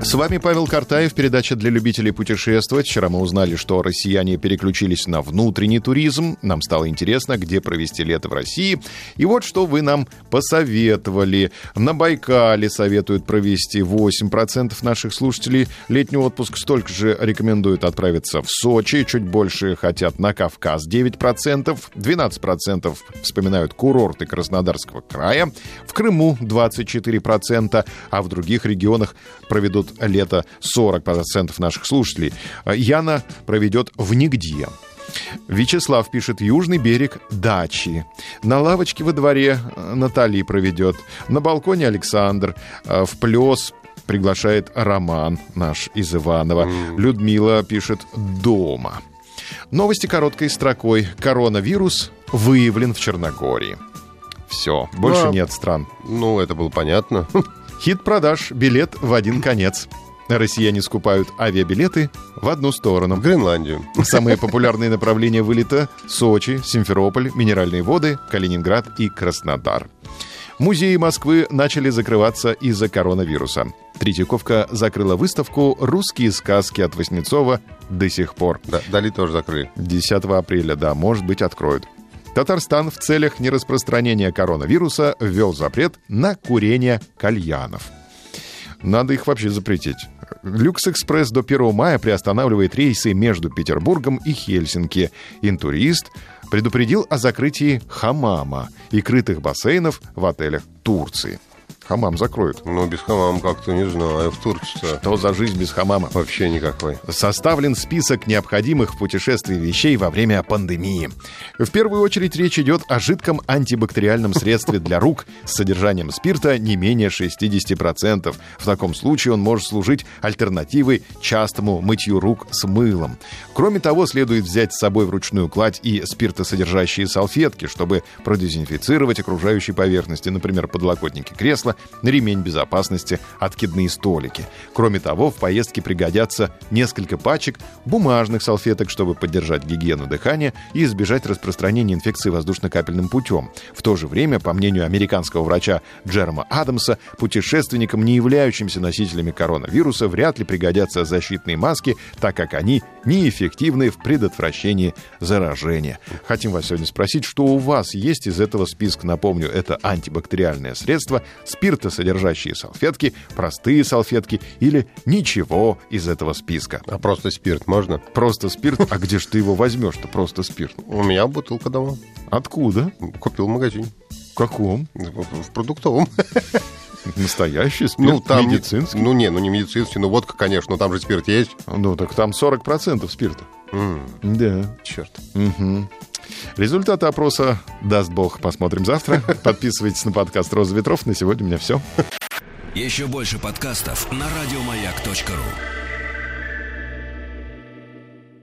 С вами Павел Картаев, передача для любителей путешествовать. Вчера мы узнали, что россияне переключились на внутренний туризм. Нам стало интересно, где провести лето в России. И вот что вы нам посоветовали. На Байкале советуют провести 8% наших слушателей летний отпуск. Столько же рекомендуют отправиться в Сочи. Чуть больше хотят на Кавказ 9%. 12% вспоминают курорты Краснодарского края. В Крыму 24%, а в других регионах проведут лето 40% наших слушателей. Яна проведет в нигде. Вячеслав пишет «Южный берег дачи». На лавочке во дворе Натальи проведет. На балконе Александр. В плес приглашает Роман наш из Иванова. Mm. Людмила пишет «Дома». Новости короткой строкой. Коронавирус выявлен в Черногории. Все, больше Ну, а- нет стран. Ну, это было понятно. Хит продаж «Билет в один конец». Россияне скупают авиабилеты в одну В сторону. Гренландию. Самые популярные направления вылета — Сочи, Симферополь, Минеральные воды, Калининград и Краснодар. Музеи Москвы начали закрываться из-за коронавируса. Третьяковка закрыла выставку «Русские сказки» от Васнецова до сих пор. Да, Дали тоже закрыли. 10 апреля, да, может быть, откроют. Татарстан в целях нераспространения коронавируса ввел запрет на курение кальянов. Надо их вообще запретить. Люкс-экспресс до 1 мая приостанавливает рейсы между Петербургом и Хельсинки. Интурист предупредил о закрытии хамама и крытых бассейнов в отелях Турции. Хамам закроют. Ну, без хамама как-то не знаю. В Турции Что за жизнь без хамама? вообще никакой. составлен список необходимых в путешествии вещей во время пандемии. В первую очередь речь идет о жидком антибактериальном средстве для рук с содержанием спирта не менее 60%. В таком случае он может служить альтернативой частому мытью рук с мылом. Кроме того, следует взять с собой вручную кладь и спиртосодержащие салфетки, чтобы продезинфицировать окружающие поверхности, например, подлокотники кресла, ремень безопасности, откидные столики. Кроме того, в поездке пригодятся несколько пачек бумажных салфеток, чтобы поддержать гигиену дыхания и избежать распространения инфекции воздушно-капельным путем. В то же время, по мнению американского врача Джерома Адамса, путешественникам, не являющимся носителями коронавируса, вряд ли пригодятся защитные маски, так как они неэффективны в предотвращении заражения. Хотим вас сегодня спросить, что у вас есть из этого списка. Напомню, это антибактериальное средство, спиртосодержащие салфетки, простые салфетки или ничего из этого списка. А просто спирт можно? Просто спирт. А где же ты его возьмешь-то? Просто спирт. У меня бутылка дома. Откуда? Купил в магазине. В каком? В продуктовом. Настоящий спирт? Ну, там... медицинский? Ну, не, ну не медицинский, ну водка, конечно, но там же спирт есть. Ну, так там 40% спирта. Да. Черт. Мгм. Результаты опроса, даст бог, посмотрим завтра. Подписывайтесь на подкаст «Роза ветров». На сегодня у меня все. Еще больше подкастов на радиомаяк.ру.